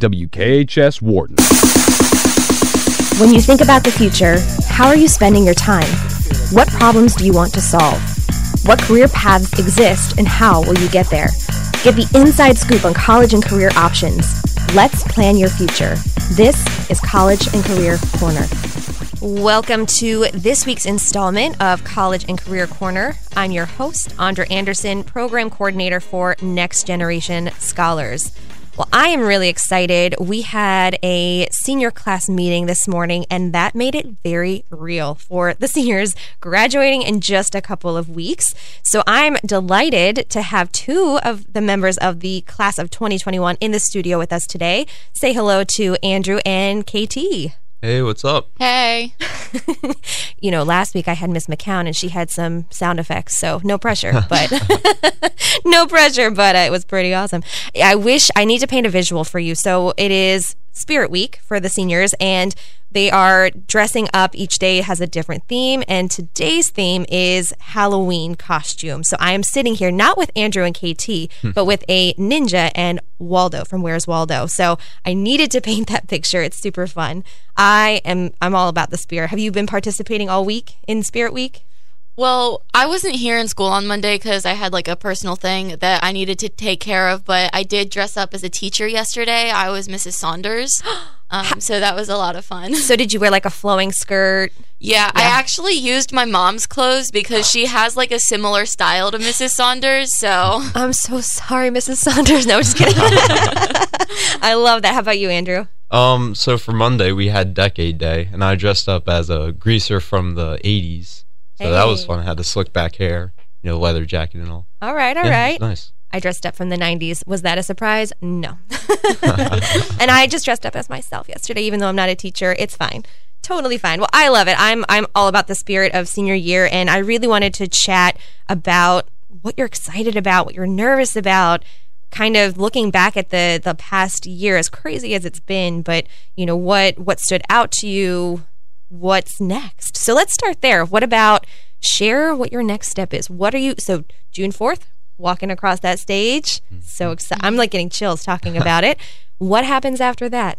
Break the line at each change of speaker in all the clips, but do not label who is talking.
WKHS Worton.
When you think about the future, how are you spending your time? What problems do you want to solve? What career paths exist and how will you get there? Get the inside scoop on college and career options. Let's plan your future. This is College and Career Corner.
Welcome to this week's installment of College and Career Corner. I'm your host, Andra Anderson, Program Coordinator for Next Generation Scholars. Well, I am really excited. We had a senior class meeting this morning, and that made it very real for the seniors graduating in just a couple of weeks. So I'm delighted to have two of the members of the class of 2021 in the studio with us today. Say hello to Andrew and KT.
Hey, what's up?
Hey.
you know, last week I had Miss McCown and she had some sound effects, so no pressure, but no pressure, but uh, it was pretty awesome. I wish I need to paint a visual for you. So it is Spirit Week for the seniors, and they are dressing up. Each day has a different theme, and today's theme is Halloween costume. So I am sitting here not with Andrew and KT, hmm. but with a ninja and Waldo from Where's Waldo. So I needed to paint that picture. It's super fun. I am I'm all about the spirit. Have you been participating all week in Spirit Week?
Well, I wasn't here in school on Monday because I had like a personal thing that I needed to take care of, but I did dress up as a teacher yesterday. I was Mrs. Saunders. Um, so that was a lot of fun.
So did you wear like a flowing skirt?
Yeah, yeah, I actually used my mom's clothes because she has like a similar style to Mrs. Saunders. So
I'm so sorry, Mrs. Saunders. No, just kidding. I love that. How about you, Andrew?
Um, so for Monday we had Decade Day, and I dressed up as a greaser from the '80s. So hey. that was fun. I had the slick back hair, you know, leather jacket and all.
All right, all
yeah,
right.
Nice.
I dressed up from the 90s. Was that a surprise? No. and I just dressed up as myself yesterday, even though I'm not a teacher. It's fine. Totally fine. Well, I love it. I'm I'm all about the spirit of senior year, and I really wanted to chat about what you're excited about, what you're nervous about, kind of looking back at the the past year, as crazy as it's been, but you know what what stood out to you, what's next. So let's start there. What about share what your next step is? What are you so June 4th, walking across that stage. Mm-hmm. So excited. I'm like getting chills talking about it. What happens after that?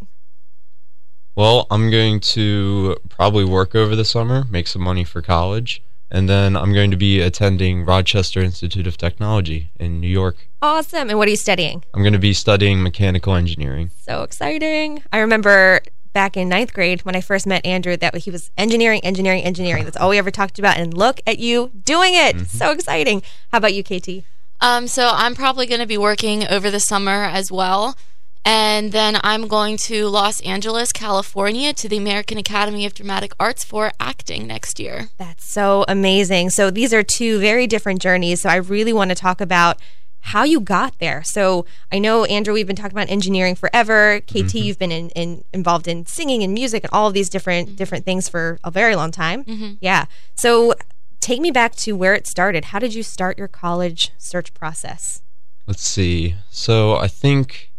Well, I'm going to probably work over the summer, make some money for college, and then I'm going to be attending Rochester Institute of Technology in New York.
Awesome. And what are you studying?
I'm going to be studying mechanical engineering.
So exciting. I remember back in ninth grade when I first met Andrew that he was engineering, engineering, engineering. That's all we ever talked about. And look at you doing it. Mm-hmm. So exciting. How about you, KT?
Um, so I'm probably going to be working over the summer as well. And then I'm going to Los Angeles, California to the American Academy of Dramatic Arts for acting next year.
That's so amazing. So these are two very different journeys. So I really want to talk about how you got there. So I know Andrew, we've been talking about engineering forever. KT, mm-hmm. you've been in, in, involved in singing and music and all of these different mm-hmm. different things for a very long time. Mm-hmm. Yeah. So take me back to where it started. How did you start your college search process?
Let's see. So I think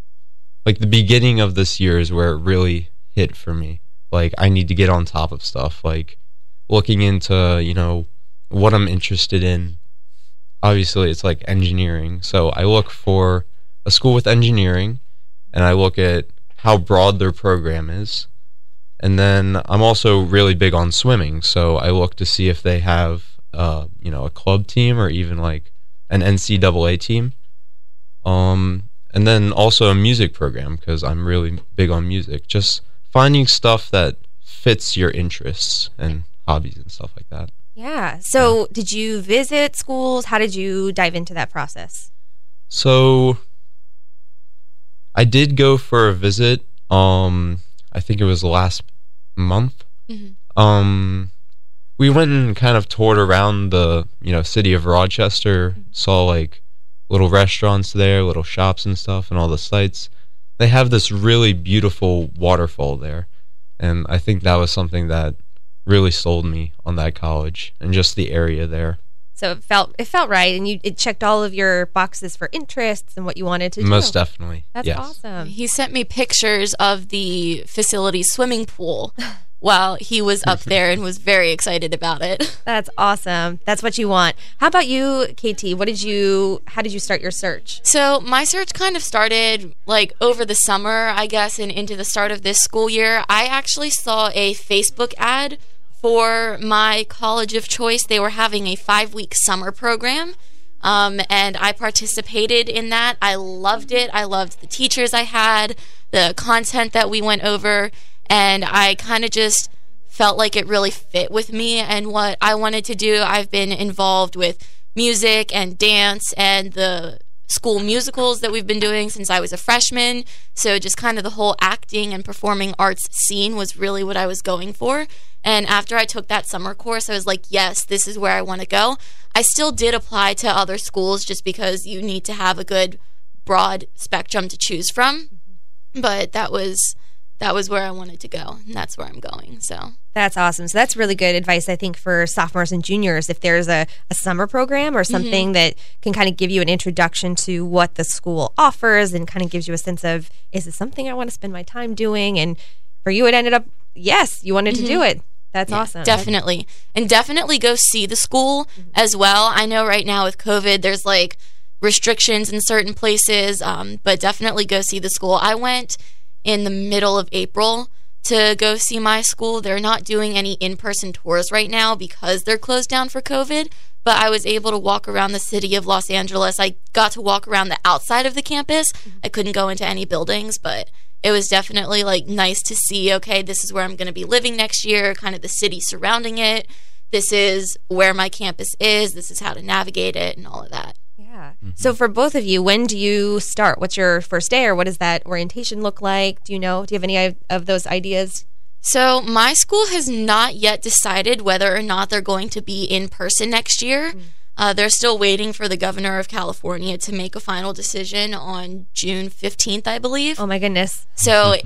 like the beginning of this year is where it really hit for me. Like I need to get on top of stuff. Like looking into, you know, what I'm interested in obviously it's like engineering. So I look for a school with engineering and I look at how broad their program is. And then I'm also really big on swimming, so I look to see if they have uh, you know, a club team or even like an NCAA team. Um and then also a music program because I'm really big on music. Just finding stuff that fits your interests and hobbies and stuff like that.
Yeah. So, did you visit schools? How did you dive into that process?
So, I did go for a visit. Um, I think it was last month. Mm-hmm. Um, we went and kind of toured around the you know city of Rochester. Mm-hmm. Saw like little restaurants there, little shops and stuff, and all the sites. They have this really beautiful waterfall there, and I think that was something that really sold me on that college and just the area there.
So it felt it felt right, and you it checked all of your boxes for interests and what you wanted to
do. Most definitely.
That's
yes.
awesome.
He sent me pictures of the facility swimming pool. while he was up there and was very excited about it.
That's awesome. That's what you want. How about you, KT? What did you? How did you start your search?
So my search kind of started like over the summer, I guess, and into the start of this school year. I actually saw a Facebook ad for my college of choice. They were having a five week summer program. Um, and I participated in that. I loved it. I loved the teachers I had, the content that we went over, and I kind of just felt like it really fit with me and what I wanted to do. I've been involved with music and dance and the school musicals that we've been doing since I was a freshman. So just kind of the whole acting and performing arts scene was really what I was going for. And after I took that summer course, I was like, yes, this is where I want to go. I still did apply to other schools just because you need to have a good broad spectrum to choose from. Mm-hmm. But that was that was where I wanted to go, and that's where I'm going. So
That's awesome. So that's really good advice, I think, for sophomores and juniors. If there's a, a summer program or something mm-hmm. that can kind of give you an introduction to what the school offers and kind of gives you a sense of, is this something I want to spend my time doing? And for you, it ended up, yes, you wanted to do mm-hmm. it. That's awesome.
Definitely. And definitely go see the school mm-hmm. as well. I know right now with COVID, there's like restrictions in certain places, um, but definitely go see the school. I went in the middle of April to go see my school. They're not doing any in person tours right now because they're closed down for COVID. But I was able to walk around the city of Los Angeles. I got to walk around the outside of the campus. Mm-hmm. I couldn't go into any buildings, but it was definitely like nice to see okay this is where i'm going to be living next year kind of the city surrounding it this is where my campus is this is how to navigate it and all of that
Yeah. So for both of you, when do you start? What's your first day or what does that orientation look like? Do you know? Do you have any of- of those ideas?
so my school has not yet decided whether or not they're going to be in person next year uh, they're still waiting for the governor of california to make a final decision on june 15th i believe
Oh my goodness.
so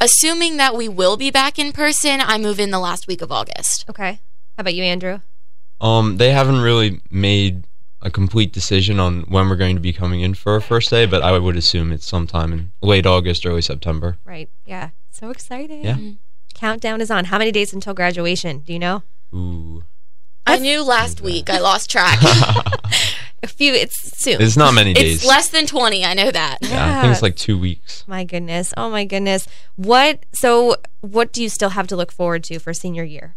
assuming that we will be back in person i move in the last week of august
Okay. How about you, Andrew?
Um, they haven't really made a complete decision on when we're going to be coming in for our first day, but I would assume it's sometime in late August, early September.
Right. Yeah. So exciting.
Yeah.
Countdown is on. How many days until graduation? Do you know?
Ooh,
I knew last week. I lost track.
A few. It's soon.
it's not many days.
it's less than 20. I know that.
yeah, I think it's like two weeks.
My goodness. Oh my goodness. What? So, what do you still have to look forward to for senior year?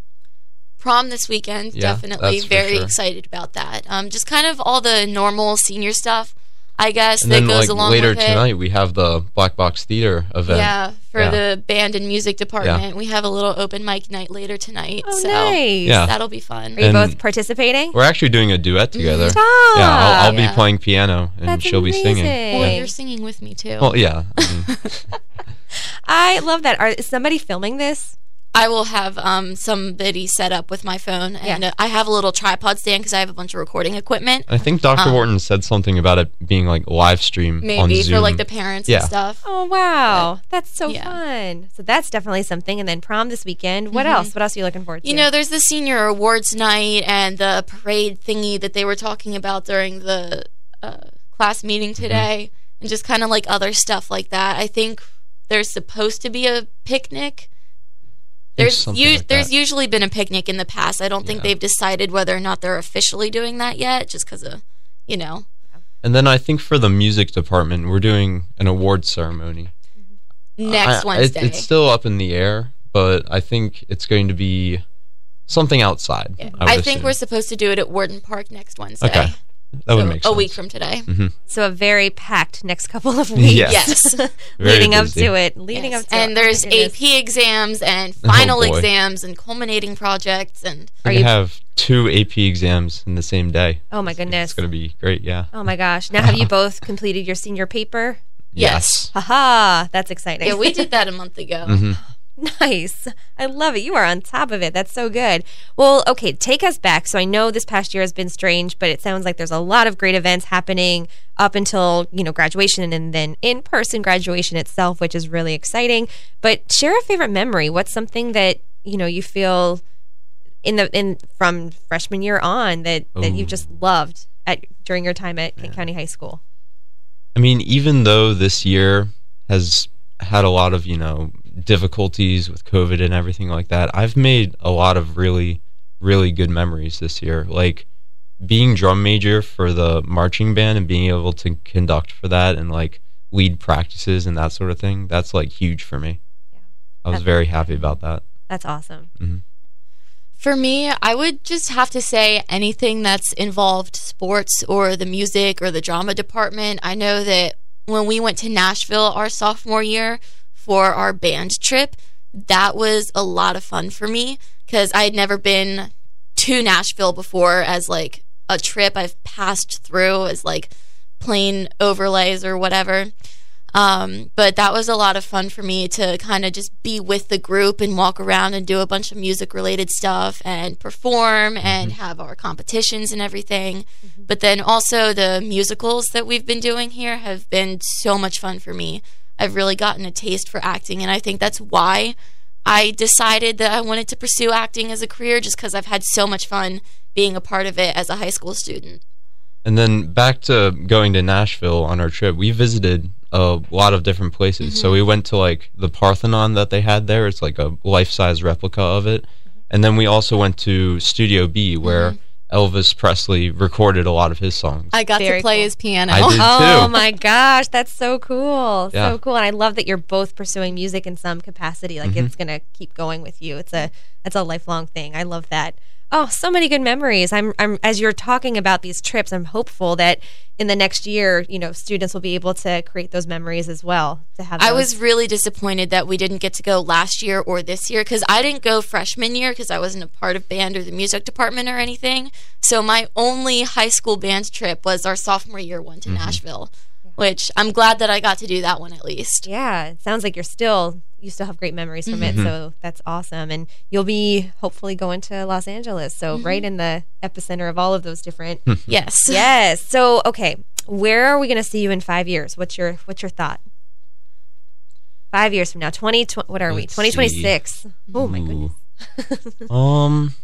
Prom this weekend.
Yeah,
definitely very
sure.
excited about that. Um, just kind of all the normal senior stuff, I guess,
And
that
then
goes
like
along
later
with it.
tonight, we have the Black Box Theater event.
Yeah, for
Yeah.
the band and music department. We have a little open mic night later tonight.
Oh,
so
nice.
Yeah.
that'll be fun.
Are you
And-
both participating?
We're actually doing a duet together.
Stop.
Yeah, I'll, I'll
Yeah.
be playing piano and
That's
she'll be singing.
Well,
Yeah.
you're singing with me too.
Well, yeah. I mean,
I love that. Are, is somebody filming this?
I will have um, somebody set up with my phone, and
Yeah.
uh, I have a little tripod stand because I have a bunch of recording equipment.
I think Dr. Wharton said something about it being like live stream on
Maybe
Zoom.
for like the parents
Yeah.
and stuff.
Oh wow, that's so
yeah.
fun. So that's definitely something. And then prom this weekend. What else? What else are you looking forward to?
Mm-hmm. You know, there's the senior awards night and the parade thingy that they were talking about during the uh, class meeting
Mm-hmm.
today, and just kind of like other stuff like that. I think there's supposed to be a picnic. There's u-
like
there's usually been a picnic in the past. I don't think
Yeah.
they've decided whether or not they're officially doing that yet, just because of, you know.
And then I think for the music department, we're doing an award ceremony.
Next
I- it-
Wednesday.
it's still up in the air, but I think it's going to be something outside. I,
I think
assume.
we're supposed to do it at Worton Park next Wednesday.
Okay. That would
So
make
a week from today.
so a very packed next couple of weeks.
Yes.
Yes.
Very
leading up to it. Leading
Yes.
up to it.
and
Oh,
there's
my.
AP exams and final
boy.
exams and culminating projects and
We're
you-
have two AP exams in the same day.
Oh my goodness.
It's gonna be great. Yeah.
Oh my gosh. Now have you both completed your senior paper?
Yes.
Haha, that's exciting.
yeah, we did that a month ago.
Mm-hmm.
Nice. I love it. You are on top of it. That's so good. Well, okay, take us back. So I know this past year has been strange, but it sounds like there's a lot of great events happening up until, you know, graduation and then in-person graduation itself, which is really exciting. But share a favorite memory. What's something that, you know, you feel in the in from freshman year on that that you just loved at during your time at Kent County High School?
I mean, even though this year has had a lot of, you know, difficulties with COVID and everything like that, I've made a lot of really, really good memories this year. Like being drum major for the marching band and being able to conduct for that and like lead practices and that sort of thing. That's like huge for me.
Yeah.
I was
That's-
very happy about that.
That's awesome. Mm-hmm.
For me, I would just have to say anything that's involved sports or the music or the drama department. I know that when we went to Nashville our sophomore year for our band trip, that was a lot of fun for me because I had never been to Nashville before as like a trip I've passed through as like plane overlays or whatever. Um, but that was a lot of fun for me to kind of just be with the group and walk around and do a bunch of music related stuff and perform and have our competitions and everything. But then also the musicals that we've been doing here have been so much fun for me. I've really gotten a taste for acting, and I think that's why I decided that I wanted to pursue acting as a career just because I've had so much fun being a part of it as a high school student.
And then back to going to Nashville on our trip, we visited a lot of different places. So mm-hmm. we went to like the Parthenon that they had there. It's like a life size replica of it. Mm-hmm. And then we also went to Studio B where mm-hmm. Elvis Presley recorded a lot of his songs.
I got
Very
to play
cool.
his piano.
I did
Oh my gosh, that's so cool.
Yeah.
So cool. And I love that you're both pursuing music in some capacity. Like
Mm-hmm.
it's gonna keep going with you. It's a it's a lifelong thing. I love that. Oh, so many good memories. I'm I'm as you're talking about these trips, I'm hopeful that in the next year, you know, students will be able to create those memories as well. To have
I was really disappointed that we didn't get to go last year or this year because I didn't go freshman year because I wasn't a part of band or the music department or anything. So my only high school band trip was our sophomore year one to mm-hmm. Nashville, which I'm glad that I got to do that one at least.
Yeah, it sounds like you're still you still have great memories from
Mm-hmm.
it. So that's awesome. And you'll be hopefully going to Los Angeles. So
Mm-hmm.
right in the epicenter of all of those different
Yes.
yes. So okay, where are we going to see you in five years? What's your what's your thought? Five years from now, twenty. Tw- what are we?
Let's
Twenty twenty six. Oh my goodness.
Um,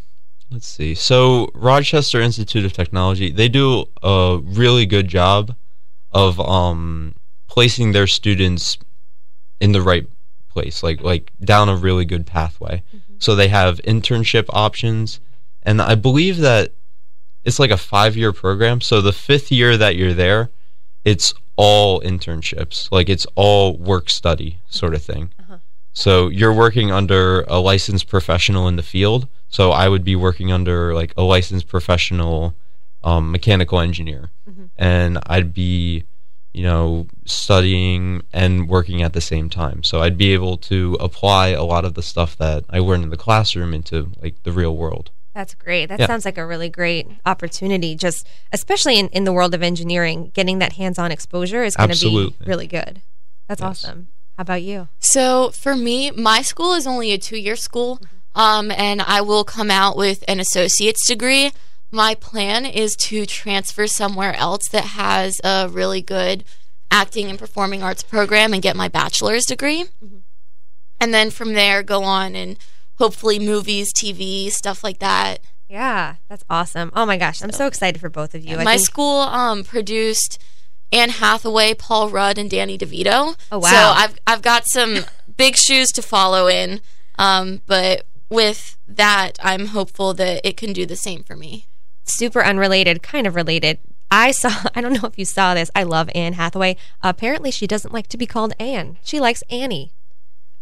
let's see. So Rochester Institute of Technology, they do a really good job of um placing their students in the right place, like like down a really good pathway. So they have internship options, and I believe that it's like a five year program. So the fifth year that you're there, it's all internships, like it's all work study sort of thing. So you're working under a licensed professional in the field. So I would be working under like a licensed professional um, mechanical engineer, and I'd be, you know, studying and working at the same time. So I'd be able to apply a lot of the stuff that I learned in the classroom into like the real world.
That's great. That
Yeah.
sounds like a really great opportunity. Just especially in, in the world of engineering, getting that hands on exposure is going to be really good. That's
Yes.
awesome. How about you?
So for me, my school is only a two year school, um, and I will come out with an associate's degree. My plan is to transfer somewhere else that has a really good acting and performing arts program and get my bachelor's degree. And then from there, go on and hopefully movies, TV, stuff like that.
Yeah, that's awesome. Oh my gosh, I'm so excited for both of you. I
my
think-
school um, produced Anne Hathaway, Paul Rudd, and Danny DeVito.
Oh, wow.
So I've I've got some big shoes to follow in, um, but with that, I'm hopeful that it can do the same for me.
Super unrelated, kind of related. I saw, I don't know if you saw this. I love Anne Hathaway. apparently, she doesn't like to be called Anne. She likes Annie.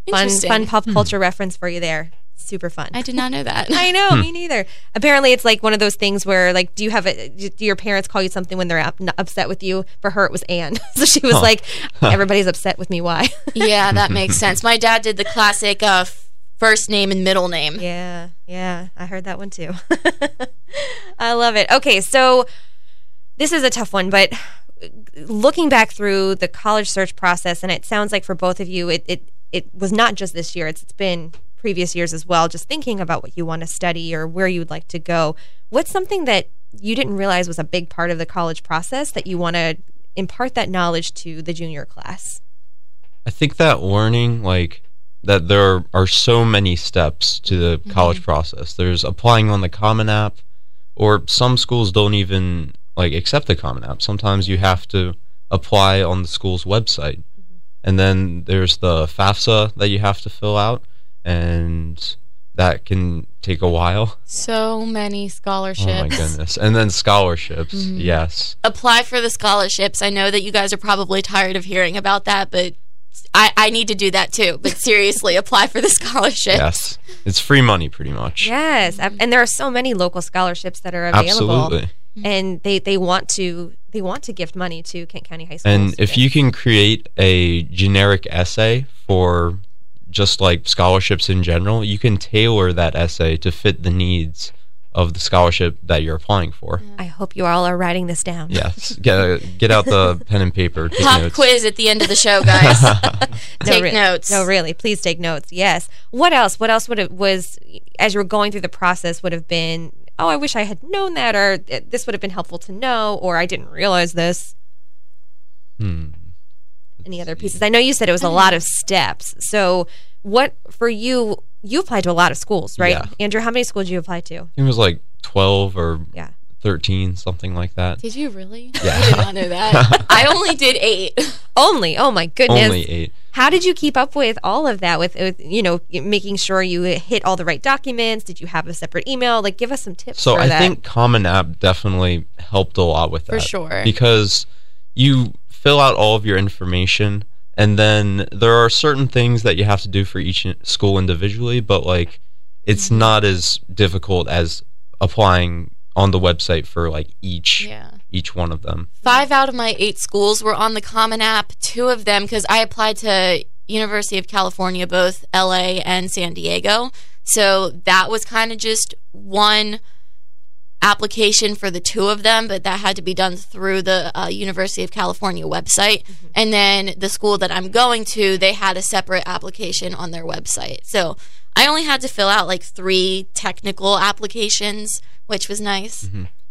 Fun, fun pop culture reference for you there. Super fun.
I did not know that.
I know, me neither. Apparently, it's like one of those things where, like, do you have a, do your parents call you something when they're up, upset with you? For her, it was Anne. so she was like, everybody's upset with me. Why?
yeah, that makes sense. My dad did the classic uh, f- first name and middle name.
Yeah, yeah, I heard that one too. I love it. Okay, so this is a tough one, but looking back through the college search process, and it sounds like for both of you, it it, it was not just this year; it's, it's been previous years as well. Just thinking about what you want to study or where you would like to go. What's something that you didn't realize was a big part of the college process that you want to impart that knowledge to the junior class?
I think that learning, like, that there are so many steps to the college process. There's applying on the Common App, or some schools don't even like accept the Common App. Sometimes you have to apply on the school's website, and then there's the FAFSA that you have to fill out, and that can take a while.
So many scholarships.
Oh my goodness! And then scholarships,
Mm-hmm.
yes.
Apply for the scholarships. I know that you guys are probably tired of hearing about that, but I, I need to do that too. But seriously, apply for the scholarship.
Yes, it's free money pretty much.
Yes, and there are so many local scholarships that are available,
Absolutely. Mm-hmm.
and they they want to they want to gift money to Kent County High School.
And if you can create a generic essay for just like scholarships in general, you can tailor that essay to fit the needs of the scholarship that you're applying for.
I hope you all are writing this down.
Yes, get get out the pen and paper. Take
Pop
notes.
quiz at the end of the show, guys. Take
re-
notes.
No, really, please take notes. Yes. What else? What else would it was as you were going through the process would have been? Oh, I wish I had known that, or "Uh, this would have been helpful to know, or I didn't realize this.
Hmm.
Any other pieces? I know you said it was a lot of steps. So, what for you? You applied to a lot of schools, right?
Yeah.
Andrew, how many schools did you apply to?
It was like twelve or
Yeah.
thirteen, something like that.
Did you really?
Yeah.
I did not know that. I only did eight.
Only. Oh my goodness.
Only eight.
How did you keep up with all of that? With, with you know making sure you hit all the right documents? Did you have a separate email? Like, give us some tips.
So
for
I
that.
think Common App definitely helped a lot with that.
For sure.
Because you fill out all of your information and then there are certain things that you have to do for each school individually, but like it's
Mm-hmm.
not as difficult as applying on the website for like each
Yeah.
each one of them.
Five out of my eight schools were on the Common App. Two of them, because I applied to University of California, both LA and San Diego. So that was kind of just one application for the two of them, but that had to be done through the uh, University of California website. And then the school that I'm going to, they had a separate application on their website. So I only had to fill out like three technical applications, which was nice.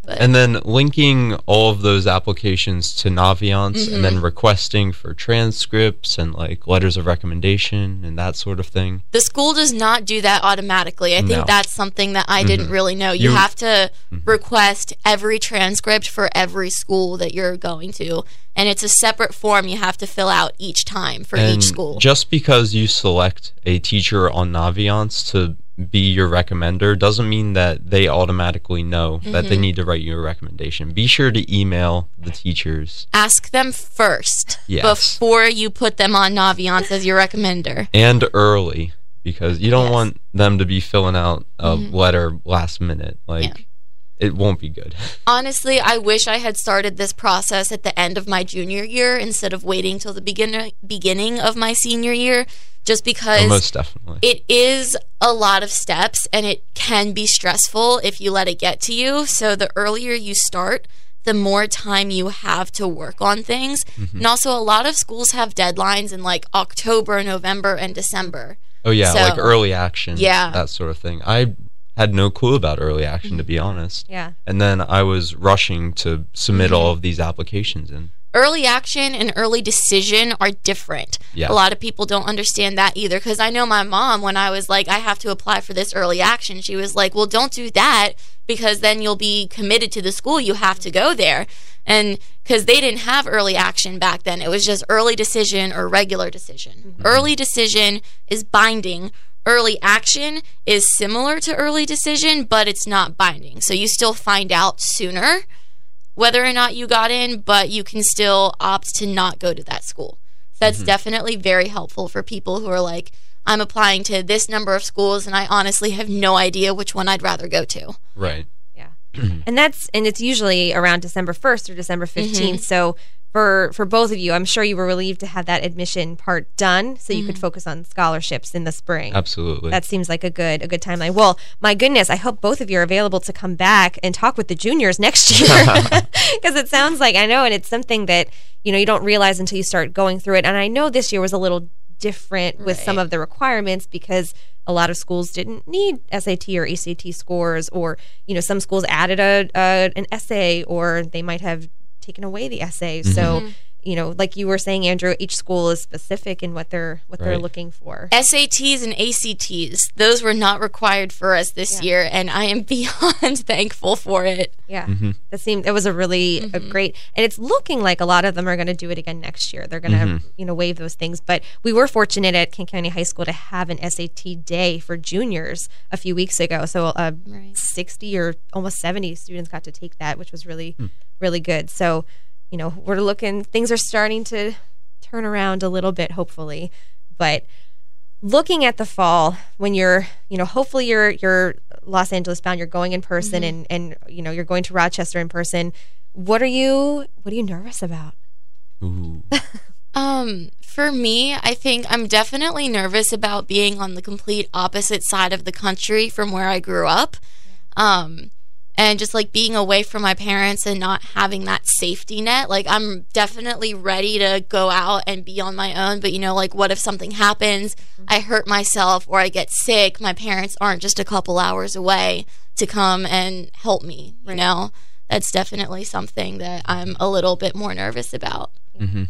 But
And then linking all of those applications to Naviance and then mm-hmm. requesting for transcripts and like letters of recommendation and that sort of thing.
The school does not do that automatically. I think
No.
that's something that I didn't mm-hmm. really know. You,
You-
have to mm-hmm. request every transcript for every school that you're going to, and it's a separate form you have to fill out each time for
And
each school.
just because you select a teacher on Naviance to be your recommender doesn't mean that they automatically know that
Mm-hmm.
they need to write you a recommendation. Be sure to email the teachers
Ask them first
Yes.
before you put them on Naviance as your recommender.
and early because you don't
Yes.
want them to be filling out a letter last minute. Like it won't be good.
Honestly, I wish I had started this process at the end of my junior year instead of waiting till the beginning beginning of my senior year, just because
Most definitely.
it is a lot of steps and it can be stressful if you let it get to you. So the earlier you start, the more time you have to work on things.
Mm-hmm.
And also, a lot of schools have deadlines in like October, November, and December.
Oh yeah,
So-
like early action.
Yeah.
That sort of thing. I had no clue about early action to be honest.
Yeah.
And then I was rushing to submit
Mm-hmm.
all of these applications in.
Early action and early decision are different.
Yeah.
A lot of people don't understand that either. Because I know my mom, when I was like, I have to apply for this early action, she was like, Well, don't do that because then you'll be committed to the school. You have to go there. And because they didn't have early action back then, it was just early decision or regular decision. Early decision is binding. Early action is similar to early decision, but it's not binding. So you still find out sooner whether or not you got in, but you can still opt to not go to that school. So that's mm-hmm. definitely very helpful for people who are like, I'm applying to this number of schools and I honestly have no idea which one I'd rather go to.
Right.
Yeah. and that's and it's usually around December 1st or December 15th. Mm-hmm. So for for both of you, I'm sure you were relieved to have that admission part done so you could mm-hmm. focus on scholarships in the spring.
Absolutely.
That seems like a good a good timeline. Well, my goodness, I hope both of you are available to come back and talk with the juniors next year because it sounds like I know, and it's something that you know you don't realize until you start going through it. And I know this year was a little different with some of the requirements because a lot of schools didn't need SAT or ACT scores, or you know some schools added a, a an essay, or they might have taken away the essay. So mm-hmm. You know, like you were saying, Andrew, each school is specific in what they're what they're looking for.
SATs and ACTs, those were not required for us this
Yeah.
year, and I am beyond thankful for it.
Yeah,
Mm-hmm.
that seemed it was a really a great, and it's looking like a lot of them are going to do it again next year. They're going to
Mm-hmm.
you know waive those things. But we were fortunate at Kent County High School to have an SAT day for juniors a few weeks ago. So uh,
Right.
sixty or almost seventy students got to take that, which was really
Hmm.
really good. So you know we're looking things are starting to turn around a little bit, hopefully, but looking at the fall when you're you know hopefully you're you're los angeles bound you're going in person and and you know you're going to rochester in person what are you what are you nervous about?
Um, for me, I think I'm definitely nervous about being on the complete opposite side of the country from where I grew up. Um, and just like being away from my parents and not having that safety net. Like I'm definitely ready to go out and be on my own, but you know, like what if something happens, I hurt myself or I get sick, my parents aren't just a couple hours away to come and help me, you know? That's definitely something that I'm a little bit more nervous about. Mm-hmm.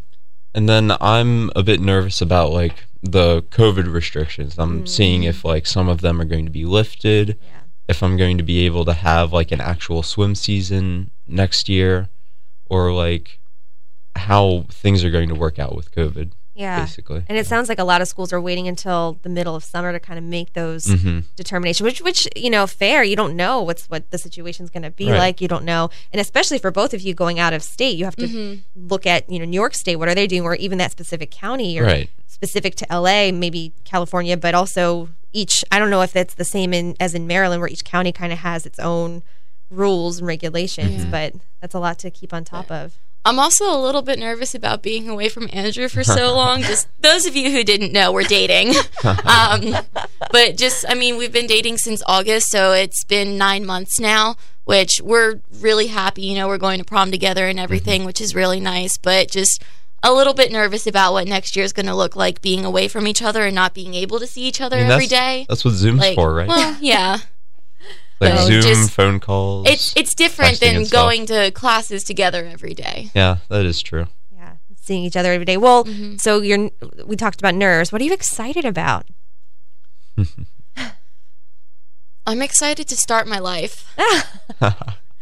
And then I'm a bit nervous about like the COVID restrictions. I'm seeing mm. if like some of them are going to be lifted, if I'm going to be able to have like an actual swim season next year, or like how things are going to work out with COVID.
Yeah
Basically.
and it sounds like a lot of schools are waiting until the middle of summer to kind of make those
hmm
determinations which which you know fair you don't know what's what the situation's going to be
Right.
like you don't know and especially for both of you going out of state you have to look at you know new york state what are they doing or even that specific county or
Right.
specific to LA, maybe California, but also each. I don't know if that's the same in as in Maryland, where each county kind of has its own rules and regulations. But that's a lot to keep on top of.
I'm also a little bit nervous about being away from Andrew for so long. just those of you who didn't know, we're dating. um, but just, I mean, we've been dating since August, so it's been nine months now, which we're really happy. You know, we're going to prom together and everything, which is really nice. But just a little bit nervous about what next year is going to look like being away from each other and not being able to see each other
I mean,
every
that's,
day.
That's what Zoom's
Like,
for, right?
well, yeah.
like
no,
Zoom,
just-
phone calls.
It's it's different than
and
going to classes together every day.
yeah, that is true.
Yeah, seeing each other every day. Well, mm-hmm. so you're. We talked about nerves. What are you excited about?
I'm excited to start my life.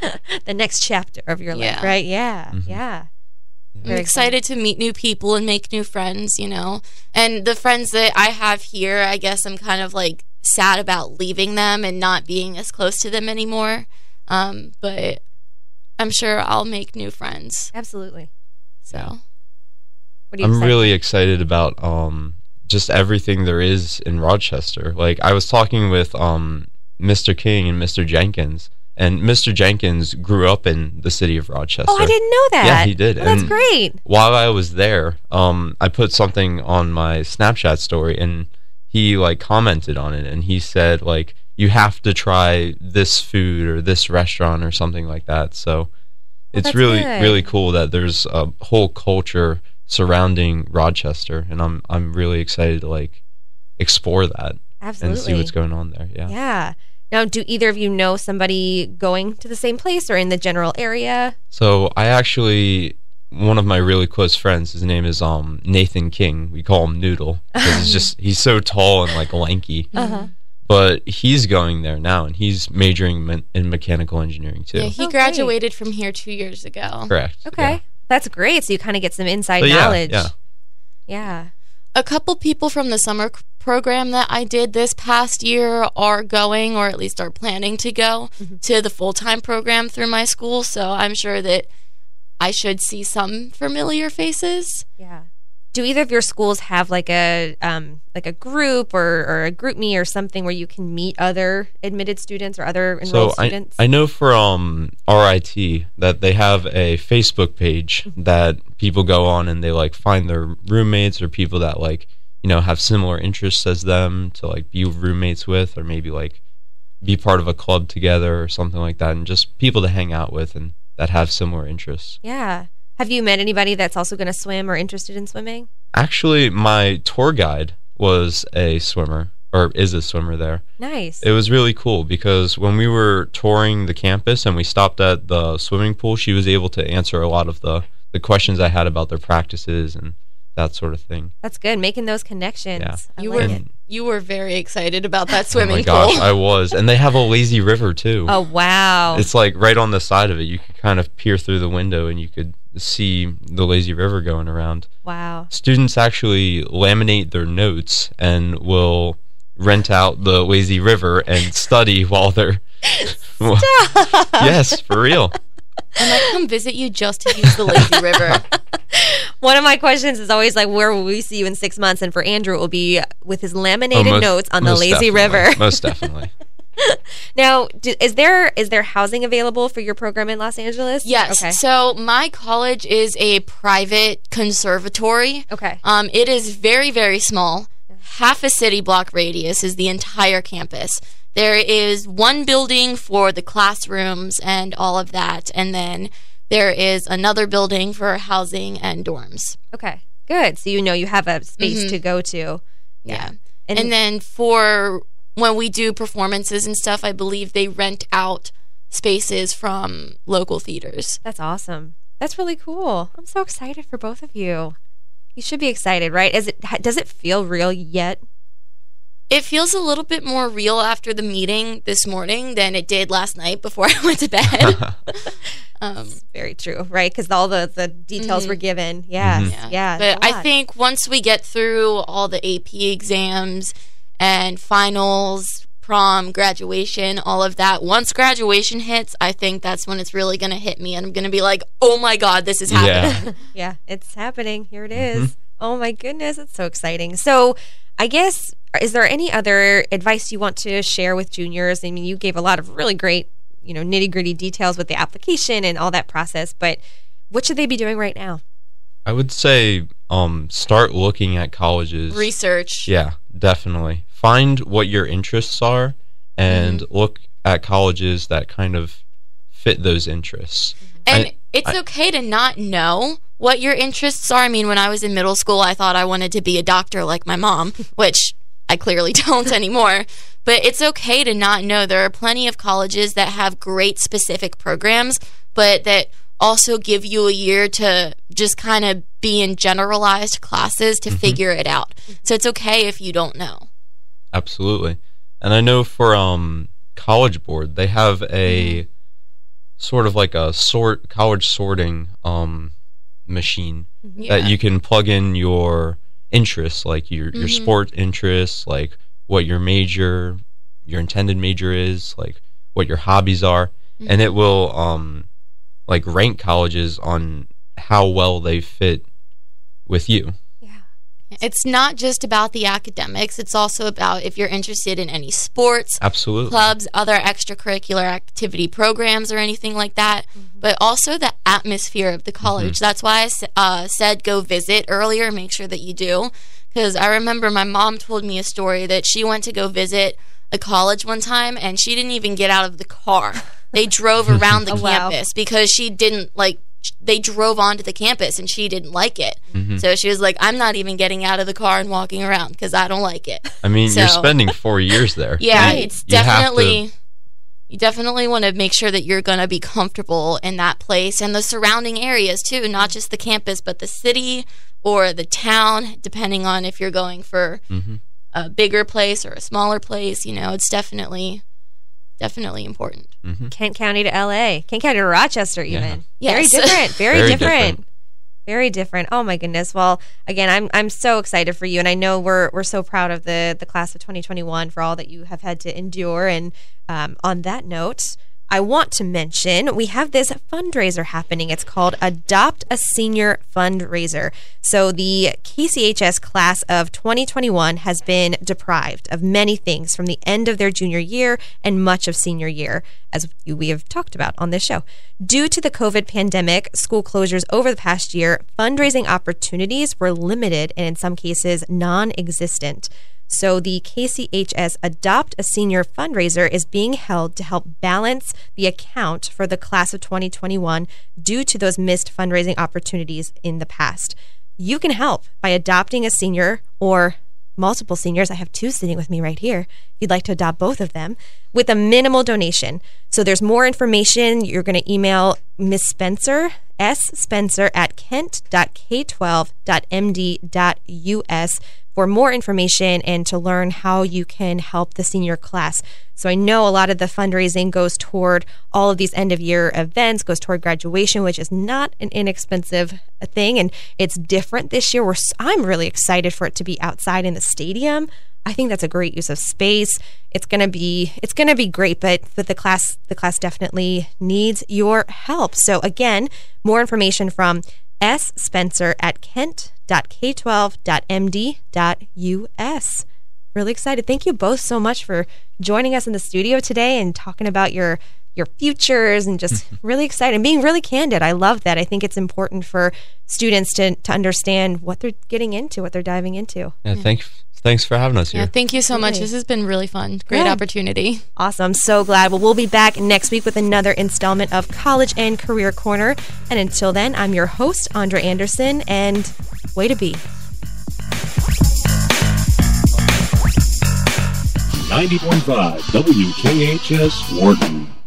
The next chapter of your life,
Yeah.
right? Yeah, mm-hmm. yeah.
I'm
Very
excited to meet new people and make new friends, you know. And the friends that I have here, I guess I'm kind of like sad about leaving them and not being as close to them anymore. Um, but I'm sure I'll make new friends.
Absolutely.
So
What are you
I'm
excited
really excited about um just everything there is in Rochester. Like I was talking with um Mr. King and Mr. Jenkins, and Mr. Jenkins grew up in the city of Rochester.
Oh, I didn't know that.
Yeah, he did.
Well, that's
And-
great.
While I was there, um, I put something on my Snapchat story, and he like commented on it, and he said like you have to try this food or this restaurant or something like that. So it's
that's
really
good.
really cool that there's a whole culture surrounding Rochester, and I'm I'm really excited to like explore that
Absolutely.
and see what's going on there. Yeah.
Yeah. Now, do either of you know somebody going to the same place or in the general area?
So I actually one of my really close friends. His name is um Nathan King. We call him Noodle because he's just he's so tall and like lanky.
Uh-huh.
But he's going there now, and he's majoring me- in mechanical engineering too.
yeah, he
Oh, great.
graduated from here two years ago.
Correct.
Okay.
yeah.
That's great. So you kind of get some inside
So, yeah,
knowledge.
yeah.
Yeah.
A couple people from the summer program that I did this past year are going, or at least are planning to go, to the full time program through my school. So I'm sure that I should see some familiar faces.
Yeah. Do either of your schools have like a um, like a group or, or a GroupMe or something where you can meet other admitted students or other
So
enrolled
I,
students?
I know for um RIT that they have a Facebook page
Mm-hmm.
that people go on and they like find their roommates or people that like you know have similar interests as them to like be roommates with or maybe like be part of a club together or something like that and just people to hang out with and that have similar interests.
yeah. Have you met anybody that's also going to swim or interested in swimming?
Actually, my tour guide was a swimmer or is a swimmer there.
Nice.
It was really cool because when we were touring the campus and we stopped at the swimming pool, she was able to answer a lot of the, the questions I had about their practices and that sort of thing.
That's good. Making those connections.
Yeah.
I
You
like
were
it.
You were very excited about that
Oh
swimming
my gosh,
pool.
I was. And they have a lazy river too.
Oh wow.
It's like right on the side of it. You could kind of peer through the window and you could see the lazy river going around.
wow.
Students actually laminate their notes and will rent out the lazy river and study while they're yes, for real.
I might come visit you just to use the lazy river.
One of my questions is always like, where will we see you in six months? And for Andrew, it will be with his
Oh,
laminated
most-
notes on the lazy river.
Most definitely.
now, do, is there is there housing available for your program in Los Angeles?
Yes.
Okay.
So my college is a private conservatory.
Okay.
Um, it is very, very small. Half a city block radius is the entire campus. There is one building for the classrooms and all of that, and then there is another building for housing and dorms.
Okay. Good. So you know you have a space to mm-hmm. go to.
Yeah.
And-
And, then for when we do performances and stuff, I believe they rent out spaces from local theaters.
That's awesome. That's really cool. I'm so excited for both of you. You should be excited, right? Is it does it feel real yet?
It feels a little bit more real after the meeting this morning than it did last night before I went to bed. um,
Very true, right? Because all the the details were given. Yes.
Mhm.
yeah.
Yeah.
But
it's a
I
lot.
think once we get through all the AP exams and finals, prom, graduation, all of that, once graduation hits, I think that's when it's really going to hit me and I'm going to be like, "Oh my god, this is happening."
Yeah.
Yeah, it's happening. Here it is. Oh my goodness, it's so exciting. So, I guess is there any other advice you want to share with juniors? I mean, you gave a lot of really great, you know, nitty gritty details with the application and all that process, but what should they be doing right now?
I would say um start looking at colleges.
Research.
Yeah, definitely. Find what your interests are and
Mm-hmm.
look at colleges that kind of fit those interests.
And
I-
it's
I-
okay to not know what your interests are. I mean, when I was in middle school, I thought I wanted to be a doctor like my mom, which I clearly don't anymore. But it's okay to not know. There are plenty of colleges that have great specific programs, but that also give you a year to just kind of be in generalized classes
Mm-hmm.
to figure it out. So it's okay if you don't know.
Absolutely. And I know for um College Board, they have a sort of like a sort college sorting um machine mm-hmm.
Yeah.
that you can plug in your interests, like your your mm-hmm. sport interests, like what your major, your intended major is, like what your hobbies are, and mm-hmm. it will um like rank colleges on how well they fit with you.
It's not just about the academics, it's also about if you're interested in any sports,
Absolutely.
clubs, other extracurricular activity programs, or anything like that, but also the atmosphere of the college. That's why I uh, said go visit earlier, make sure that you do. Because I remember my mom told me a story that she went to go visit a college one time and she didn't even get out of the car. They drove around the
Oh, wow.
campus because she didn't like. They drove onto the campus and she didn't like it. So she was like, "I'm not even getting out of the car and walking around because I don't like it."
I mean, you're spending four years there.
Yeah,
You-
it's
you to-
definitely you definitely want to make sure that you're going to be comfortable in that place and the surrounding areas too, not just the campus but the city or the town depending on if you're going for
Mhm.
a bigger place or a smaller place, you know, it's definitely definitely important.
Kent County to LA, Kent County to Rochester,
Yeah.
even. Very different. Very,
Very
different.
different.
Very different. Oh my goodness. Well, again, I'm I'm so excited for you, and I know we're we're so proud of the the class of 2021 for all that you have had to endure. And um, on that note. I want to mention we have this fundraiser happening. It's called Adopt a Senior Fundraiser. So, the KCHS class of 2021 has been deprived of many things from the end of their junior year and much of senior year, as we have talked about on this show. Due to the COVID pandemic, school closures over the past year, fundraising opportunities were limited and in some cases non existent. So, the KCHS Adopt a Senior fundraiser is being held to help balance the account for the class of 2021 due to those missed fundraising opportunities in the past. You can help by adopting a senior or multiple seniors. I have two sitting with me right here. If you'd like to adopt both of them with a minimal donation. So, there's more information. You're going to email Miss Spencer S Spencer at kent.k12.md.us for more information and to learn how you can help the senior class. So I know a lot of the fundraising goes toward all of these end of year events, goes toward graduation, which is not an inexpensive thing, and it's different this year. We're, I'm really excited for it to be outside in the stadium. I think that's a great use of space. It's gonna be it's gonna be great, but but the class the class definitely needs your help. So again, more information from S Spencer at kent.k12.md.us. Really excited. Thank you both so much for joining us in the studio today and talking about your your futures and just really excited and being really candid. I love that. I think it's important for students to to understand what they're getting into, what they're diving into.
Yeah, thank thanks for having us here.
Yeah, thank you so much. This has been really fun. Great
Good.
opportunity.
Awesome. So glad. Well, we'll be back next week with another installment of College and Career Corner. And until then, I'm your host, Andra Anderson, and way to be.
90.5 WKHS Worton.